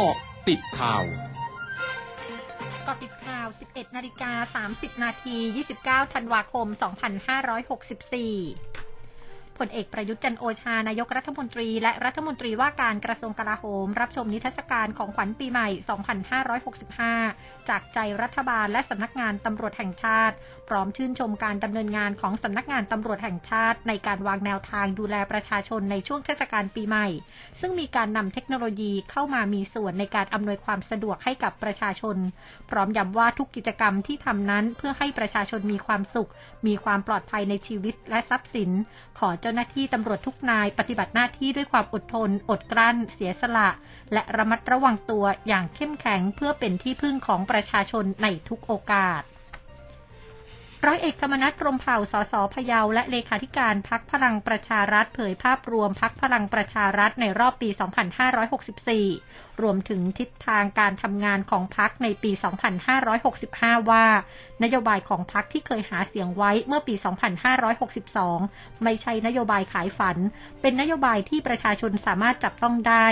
กาะติดข่าวกาะติดข่าว 11 นาฬิกา 30 นาที 29 ธันวาคม 2564 ผลเอกประยุทธ์จันโอชานายกรัฐมนตรี และรัฐมนตรีว่าการกระทรวงกลาโหม รับชมนิทรรศการของขวัญปีใหม่ 2565 จากใจรัฐบาลและสำนักงานตำรวจแห่งชาติ พร้อมชื่นชมการดำเนินงานของสำนักงานตำรวจแห่งชาติ ในการวางแนวทางดูแลประชาชนในช่วงเทศกาลปีใหม่ ซึ่งมีการนำเทคโนโลยีเข้ามามีส่วนในการอำนวยความสะดวกให้กับประชาชน พร้อมย้ำว่าทุกกิจกรรมที่ทำนั้นเพื่อให้ประชาชนมีความสุข มีความปลอดภัยในชีวิตและทรัพย์สิน ขอเจ้าาหน้าที่ตำรวจทุกนายปฏิบัติหน้าที่ด้วยความอดทน อดกลั้น เสียสละ และระมัดระวังตัวอย่างเข้มแข็งเพื่อเป็นที่พึ่งของประชาชนในทุกโอกาสร้อยเอกธรรมนัฐพรมเผ่า สสพะเยา และเลขาธิการพักพลังประชารัฐ เผยภาพรวมพักพลังประชารัฐในรอบปี 2564 รวมถึงทิศทางการทำงานของพักในปี 2565 ว่า นโยบายของพักที่เคยหาเสียงไว้เมื่อปี 2562 ไม่ใช่นโยบายขายฝัน เป็นนโยบายที่ประชาชนสามารถจับต้องได้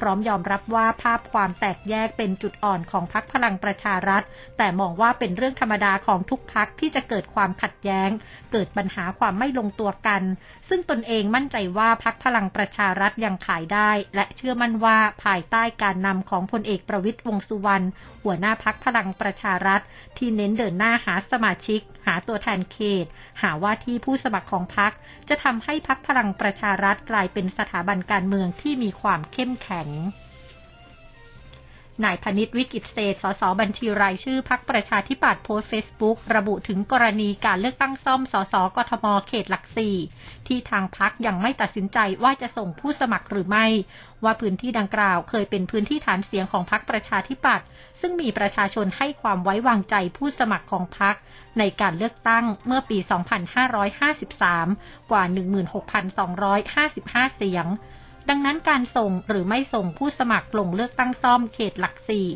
พร้อมยอมรับว่าภาพความแตกแยกเป็นจุดอ่อนของพักพลังประชารัฐ แต่มองว่าเป็นเรื่องธรรมดาของทุกพักที่จะเกิดความขัดแย้ง เกิดปัญหาความไม่ลงตัวกัน ซึ่งตนเองมั่นใจว่าพักพลังประชารัฐยังขายได้ และเชื่อมั่นว่าภายใต้การนำของพลเอกประวิตยวงสุวรรณหัวหน้าพักพลังประชารัฐ ที่เน้นเดินหน้าหาสมาชิก หาตัวแทนเขต หาว่าที่ผู้สมัครของพัก จะทำให้พักพลังประชารัฐกลายเป็นสถาบันการเมืองที่มีความเข้มแข็ง นายพนิษวิกิตเศษสสบัญชีรายชื่อพักประชาธิปัตย์โพสเฟซบุ๊กระบุถึงกรณีการเลือกตั้งซ่อมสสกทมเขตหลักสี่ที่ทางพักยังไม่ตัดสินใจว่าจะส่งผู้สมัครหรือไม่ ว่าพื้นที่ดังกล่าวเคยเป็นพื้นที่ฐานเสียงของพักประชาธิปัตย์ซึ่งมีประชาชนให้ความไว้วางใจผู้สมัครของพักในการเลือกตั้งเมื่อปี 2553 กว่า 16,255 เสียง ดังนั้นการส่งหรือไม่ส่งผู้สมัครลงเลือกตั้งซ่อมเขตหลักสี่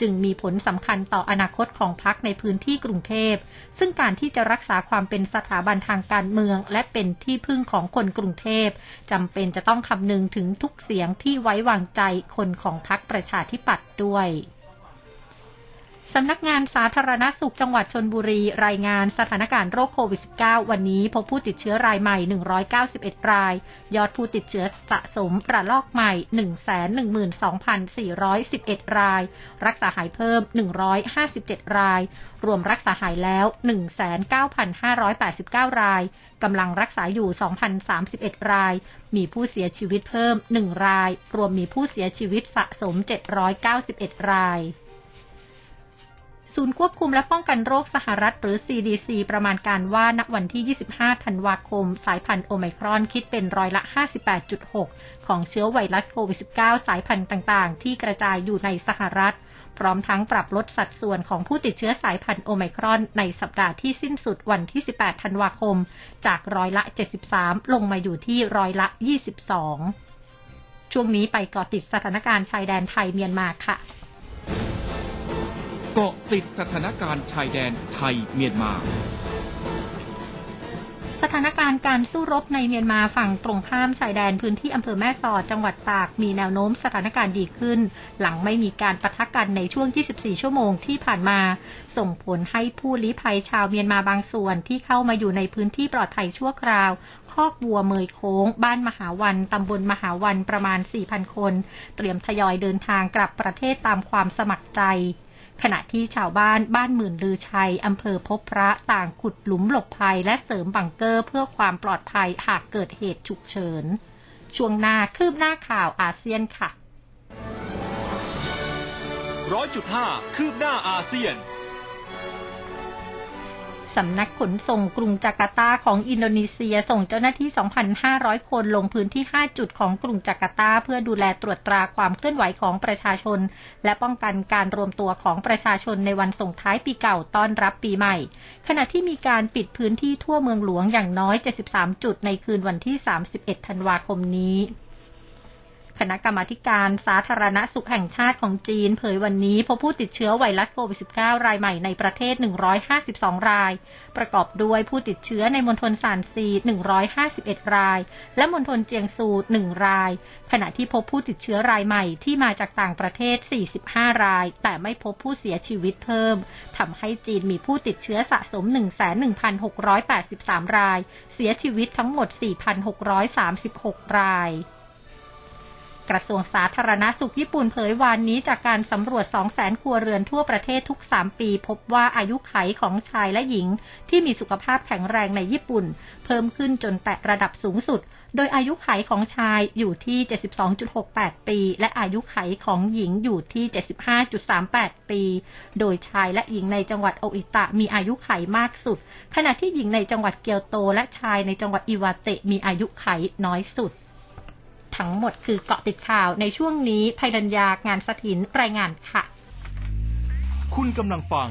จึงมีผลสำคัญต่ออนาคตของพรรคในพื้นที่กรุงเทพ ซึ่งการที่จะรักษาความเป็นสถาบันทางการเมือง และเป็นที่พึ่งของคนกรุงเทพจำเป็นจะต้องคำนึงถึงทุกเสียงที่ไว้วางใจคนของพรรคประชาธิปัตย์ด้วย สำนักงานสาธารณสุขจังหวัดชนบุรีรายงานสถานการณ์โรคโควิด -19 วันนี้พบผู้ติดเชื้อรายใหม่ 191 ราย ยอดผู้ติดเชื้อสะสมระลอกใหม่ 112,411 ราย รักษาหายเพิ่ม 157 ราย รวมรักษาหายแล้ว 19,589 ราย กำลังรักษาอยู่ 2,031 ราย มีผู้เสียชีวิตเพิ่ม 1 ราย รวมมีผู้เสียชีวิตสะสม 791 ราย ศูนย์ควบคุมและป้องกันโรคสหรัฐหรือ CDC ประมาณการว่าณวันที่ 25 ธันวาคม สายพันธุ์โอไมครอนคิดเป็นร้อยละ 58.6 ของเชื้อไวรัสโควิด -19 สายพันธุ์ต่างๆ ที่กระจายอยู่ในสหรัฐ พร้อมทั้งปรับลดสัดส่วนของผู้ติดเชื้อสายพันธุ์โอไมครอน ในสัปดาห์ที่สิ้นสุดวันที่ 18 ธันวาคม จากร้อยละ 73 ลงมาอยู่ที่ร้อยละ 22 ช่วงนี้ไปก่อติดสถานการณ์ชายแดนไทยเมียนมาค่ะ เกาะติดสถานการณ์ชายแดนไทยเมียนมาสถานการณ์การสู้รบในเมียนมาฝั่งตรงข้ามชายแดนพื้นที่อำเภอแม่สอดจังหวัดตากมีแนวโน้มสถานการณ์ดีขึ้น หลังไม่มีการปะทะกันในช่วง 24 ชั่วโมงที่ผ่านมา ส่งผลให้ผู้ลี้ภัยชาวเมียนมาบางส่วนที่เข้ามาอยู่ในพื้นที่ปลอดภัยชั่วคราว คอกวัวเมยโค้ง บ้านมหาวันตำบลมหาวันประมาณ 4,000 คน เตรียมทยอยเดินทางกลับประเทศตามความสมัครใจ ขณะที่ชาวบ้านบ้านหมื่นลือชัยอำเภอพบพระต่างขุดหลุมหลบภัยและเสริมบังเกอร์เพื่อความปลอดภัยหากเกิดเหตุฉุกเฉิน ช่วงหน้าคืบหน้าข่าวอาเซียนค่ะร้อยจุดห้าคืบหน้าอาเซียน สำนักขนส่งกรุงจาการ์ตาของอินโดนีเซียส่งเจ้าหน้าที่ 2,500 คนลงพื้นที่ 5 จุดของกรุงจาการ์ตา เพื่อดูแลตรวจตราความเคลื่อนไหวของประชาชน และป้องกันการรวมตัวของประชาชนในวันส่งท้ายปีเก่าต้อนรับปีใหม่ ขณะที่มีการปิดพื้นที่ทั่วเมืองหลวงอย่างน้อย 73 จุดในคืนวันที่ 31 ธันวาคมนี้ คณะกรรมาการสาธารณสุขแห่งชาติของจีน เผยวันนี้พบผู้ติดเชื้อไวรัสโควิด -19 รายใหม่ในประเทศ 152 ราย ประกอบด้วยผู้ติดเชื้อในมณฑลซานซี 151 ราย และมณฑลเจียงซู 1 ราย ขณะที่พบผู้ติดเชื้อรายใหม่ที่มาจากต่างประเทศ 45 ราย แต่ไม่พบผู้เสียชีวิตเพิ่มทำให้จีนมีผู้ติดเชื้อสะสม 11,683 ราย เสียชีวิตทั้งหมด 4,636 ราย กระทรวงสาธารณาสุขญี่ปุ่นเผยวานนี้จากการสำรวจ 200,000 ครัวเรือนทั่วประเทศทุก 3 ปี พบว่าอายุไขของชายและหญิง ที่มีสุขภาพแข็งแรงในญี่ปุ่น เพิ่มขึ้นจนแตะระดับสูงสุด โดยอายุไขของชายอยู่ที่ 72.68 ปี และอายุไขของหญิงอยู่ที่ 75.38 ปี โดยชายและหญิงในจังหวัดโออิตะมีอายุไขมากสุด ขณะที่หญิงในจังหวัดเกียวโตและชายในจังหวัดอิวาเตะมีอายุไขน้อยสุด ทั้งหมดคือเกาะติดข่าวในช่วงนี้ภัยดัญญางานสถินรายงานค่ะ คุณกำลังฟัง